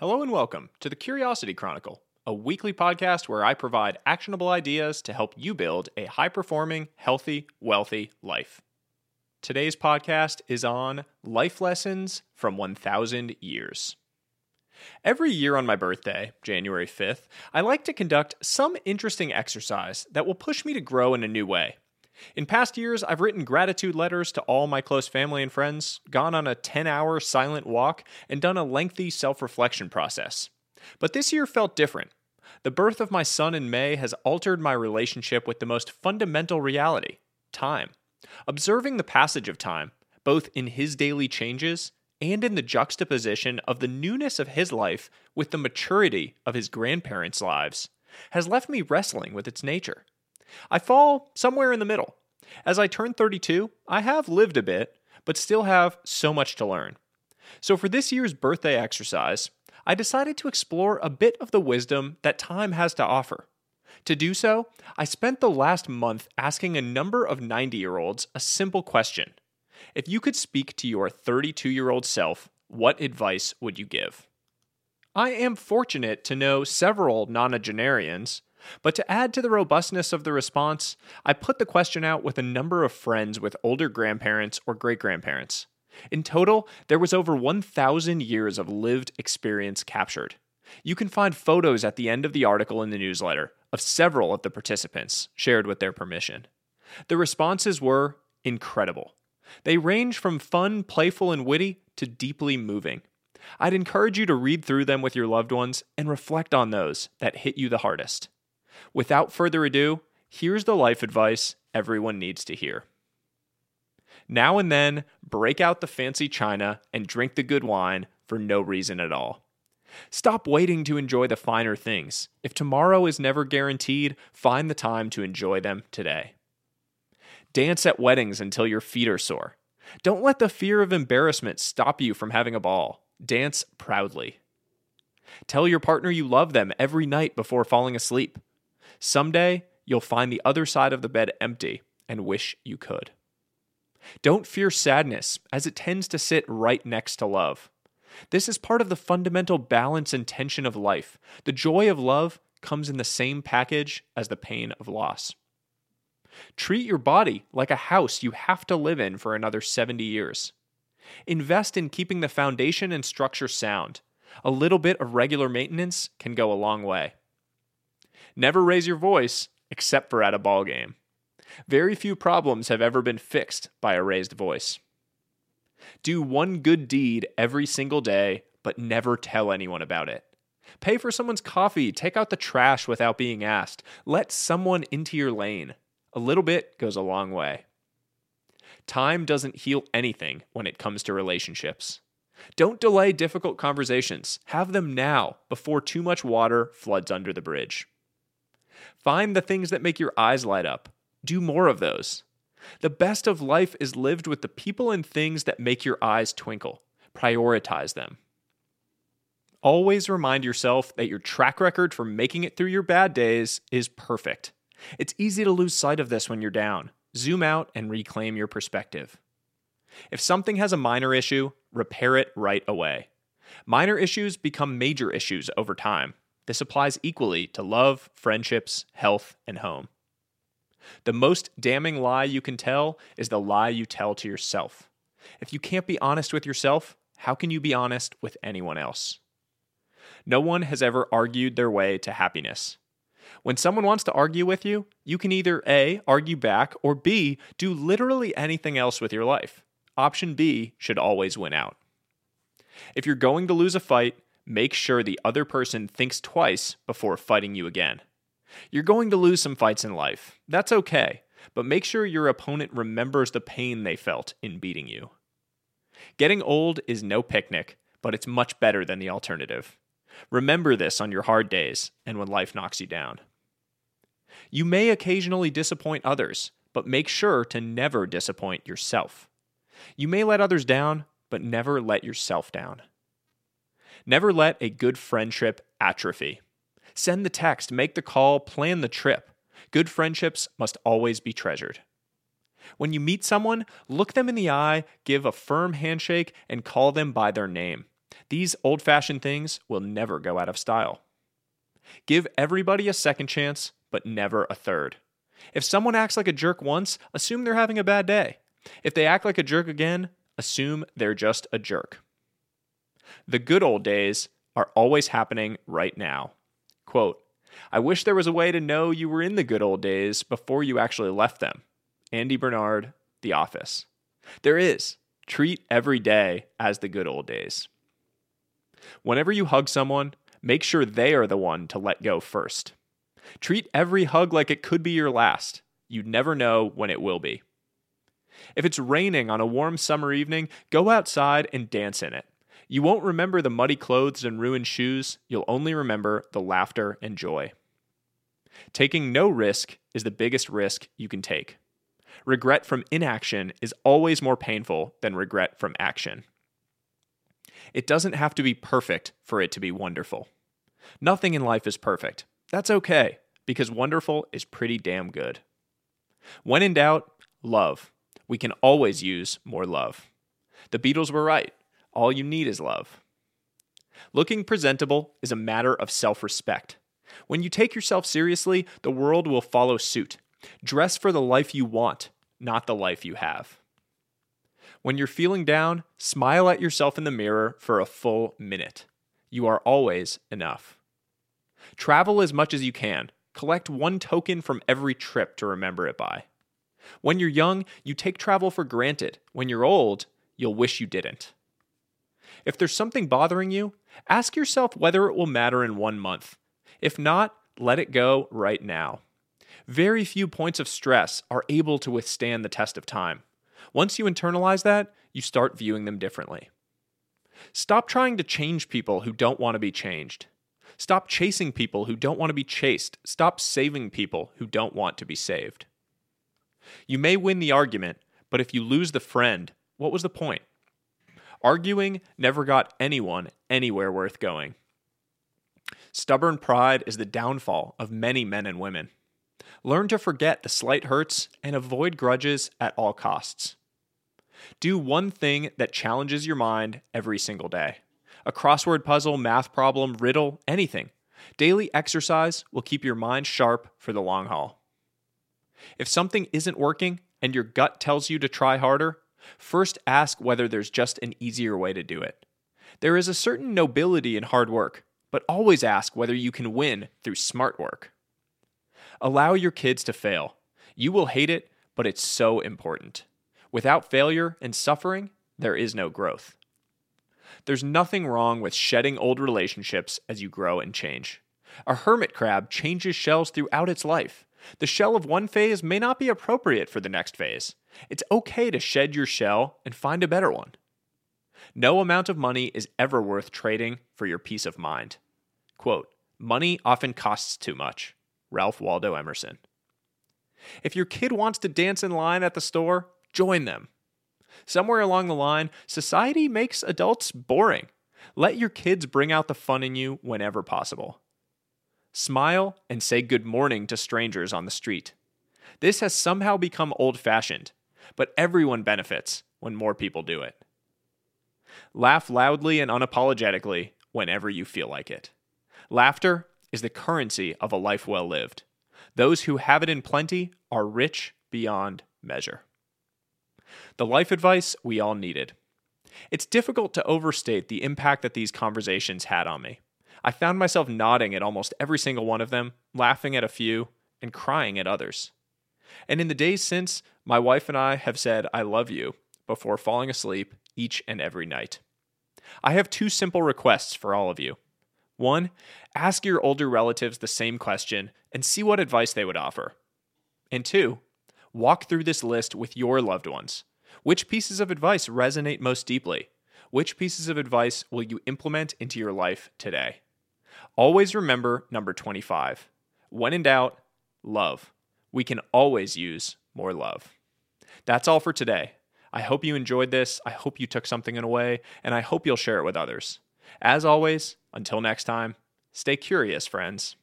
Hello and welcome to the Curiosity Chronicle, a weekly podcast where I provide actionable ideas to help you build a high performing, healthy, wealthy life. Today's podcast is on life lessons from 1,000 years. Every year on my birthday, January 5th, I like to conduct some interesting exercise that will push me to grow in a new way. In past years, I've written gratitude letters to all my close family and friends, gone on a 10 hour silent walk, and done a lengthy self reflection process. But this year felt different. The birth of my son in May has altered my relationship with the most fundamental reality time. Observing the passage of time, both in his daily changes and in the juxtaposition of the newness of his life with the maturity of his grandparents' lives, has left me wrestling with its nature. I fall somewhere in the middle. As I turn 32, I have lived a bit, but still have so much to learn. So for this year's birthday exercise, I decided to explore a bit of the wisdom that time has to offer. To do so, I spent the last month asking a number of 90 year olds a simple question If you could speak to your 32 year old self, what advice would you give? I am fortunate to know several nonagenarians but to add to the robustness of the response, I put the question out with a number of friends with older grandparents or great grandparents. In total, there was over 1,000 years of lived experience captured. You can find photos at the end of the article in the newsletter of several of the participants, shared with their permission. The responses were incredible. They range from fun, playful, and witty to deeply moving. I'd encourage you to read through them with your loved ones and reflect on those that hit you the hardest. Without further ado, here's the life advice everyone needs to hear. Now and then, break out the fancy china and drink the good wine for no reason at all. Stop waiting to enjoy the finer things. If tomorrow is never guaranteed, find the time to enjoy them today. Dance at weddings until your feet are sore. Don't let the fear of embarrassment stop you from having a ball. Dance proudly. Tell your partner you love them every night before falling asleep. Someday, you'll find the other side of the bed empty and wish you could. Don't fear sadness, as it tends to sit right next to love. This is part of the fundamental balance and tension of life. The joy of love comes in the same package as the pain of loss. Treat your body like a house you have to live in for another 70 years. Invest in keeping the foundation and structure sound. A little bit of regular maintenance can go a long way. Never raise your voice except for at a ball game. Very few problems have ever been fixed by a raised voice. Do one good deed every single day, but never tell anyone about it. Pay for someone's coffee, take out the trash without being asked. Let someone into your lane. A little bit goes a long way. Time doesn't heal anything when it comes to relationships. Don't delay difficult conversations. Have them now before too much water floods under the bridge. Find the things that make your eyes light up. Do more of those. The best of life is lived with the people and things that make your eyes twinkle. Prioritize them. Always remind yourself that your track record for making it through your bad days is perfect. It's easy to lose sight of this when you're down. Zoom out and reclaim your perspective. If something has a minor issue, repair it right away. Minor issues become major issues over time. This applies equally to love, friendships, health, and home. The most damning lie you can tell is the lie you tell to yourself. If you can't be honest with yourself, how can you be honest with anyone else? No one has ever argued their way to happiness. When someone wants to argue with you, you can either A, argue back, or B, do literally anything else with your life. Option B should always win out. If you're going to lose a fight, make sure the other person thinks twice before fighting you again. You're going to lose some fights in life. That's okay, but make sure your opponent remembers the pain they felt in beating you. Getting old is no picnic, but it's much better than the alternative. Remember this on your hard days and when life knocks you down. You may occasionally disappoint others, but make sure to never disappoint yourself. You may let others down, but never let yourself down. Never let a good friendship atrophy. Send the text, make the call, plan the trip. Good friendships must always be treasured. When you meet someone, look them in the eye, give a firm handshake, and call them by their name. These old fashioned things will never go out of style. Give everybody a second chance, but never a third. If someone acts like a jerk once, assume they're having a bad day. If they act like a jerk again, assume they're just a jerk. The good old days are always happening right now. Quote, I wish there was a way to know you were in the good old days before you actually left them. Andy Bernard, The Office. There is. Treat every day as the good old days. Whenever you hug someone, make sure they are the one to let go first. Treat every hug like it could be your last. You never know when it will be. If it's raining on a warm summer evening, go outside and dance in it. You won't remember the muddy clothes and ruined shoes, you'll only remember the laughter and joy. Taking no risk is the biggest risk you can take. Regret from inaction is always more painful than regret from action. It doesn't have to be perfect for it to be wonderful. Nothing in life is perfect. That's okay, because wonderful is pretty damn good. When in doubt, love. We can always use more love. The Beatles were right. All you need is love. Looking presentable is a matter of self respect. When you take yourself seriously, the world will follow suit. Dress for the life you want, not the life you have. When you're feeling down, smile at yourself in the mirror for a full minute. You are always enough. Travel as much as you can. Collect one token from every trip to remember it by. When you're young, you take travel for granted. When you're old, you'll wish you didn't. If there's something bothering you, ask yourself whether it will matter in one month. If not, let it go right now. Very few points of stress are able to withstand the test of time. Once you internalize that, you start viewing them differently. Stop trying to change people who don't want to be changed. Stop chasing people who don't want to be chased. Stop saving people who don't want to be saved. You may win the argument, but if you lose the friend, what was the point? Arguing never got anyone anywhere worth going. Stubborn pride is the downfall of many men and women. Learn to forget the slight hurts and avoid grudges at all costs. Do one thing that challenges your mind every single day a crossword puzzle, math problem, riddle, anything. Daily exercise will keep your mind sharp for the long haul. If something isn't working and your gut tells you to try harder, first ask whether there's just an easier way to do it. There is a certain nobility in hard work, but always ask whether you can win through smart work. Allow your kids to fail. You will hate it, but it's so important. Without failure and suffering, there is no growth. There's nothing wrong with shedding old relationships as you grow and change. A hermit crab changes shells throughout its life. The shell of one phase may not be appropriate for the next phase. It's okay to shed your shell and find a better one. No amount of money is ever worth trading for your peace of mind. Quote, Money often costs too much. Ralph Waldo Emerson. If your kid wants to dance in line at the store, join them. Somewhere along the line, society makes adults boring. Let your kids bring out the fun in you whenever possible. Smile and say good morning to strangers on the street. This has somehow become old fashioned, but everyone benefits when more people do it. Laugh loudly and unapologetically whenever you feel like it. Laughter is the currency of a life well lived. Those who have it in plenty are rich beyond measure. The life advice we all needed. It's difficult to overstate the impact that these conversations had on me. I found myself nodding at almost every single one of them, laughing at a few, and crying at others. And in the days since, my wife and I have said, I love you, before falling asleep each and every night. I have two simple requests for all of you. One, ask your older relatives the same question and see what advice they would offer. And two, walk through this list with your loved ones. Which pieces of advice resonate most deeply? Which pieces of advice will you implement into your life today? Always remember number 25. When in doubt, love. We can always use more love. That's all for today. I hope you enjoyed this. I hope you took something away, and I hope you'll share it with others. As always, until next time, stay curious, friends.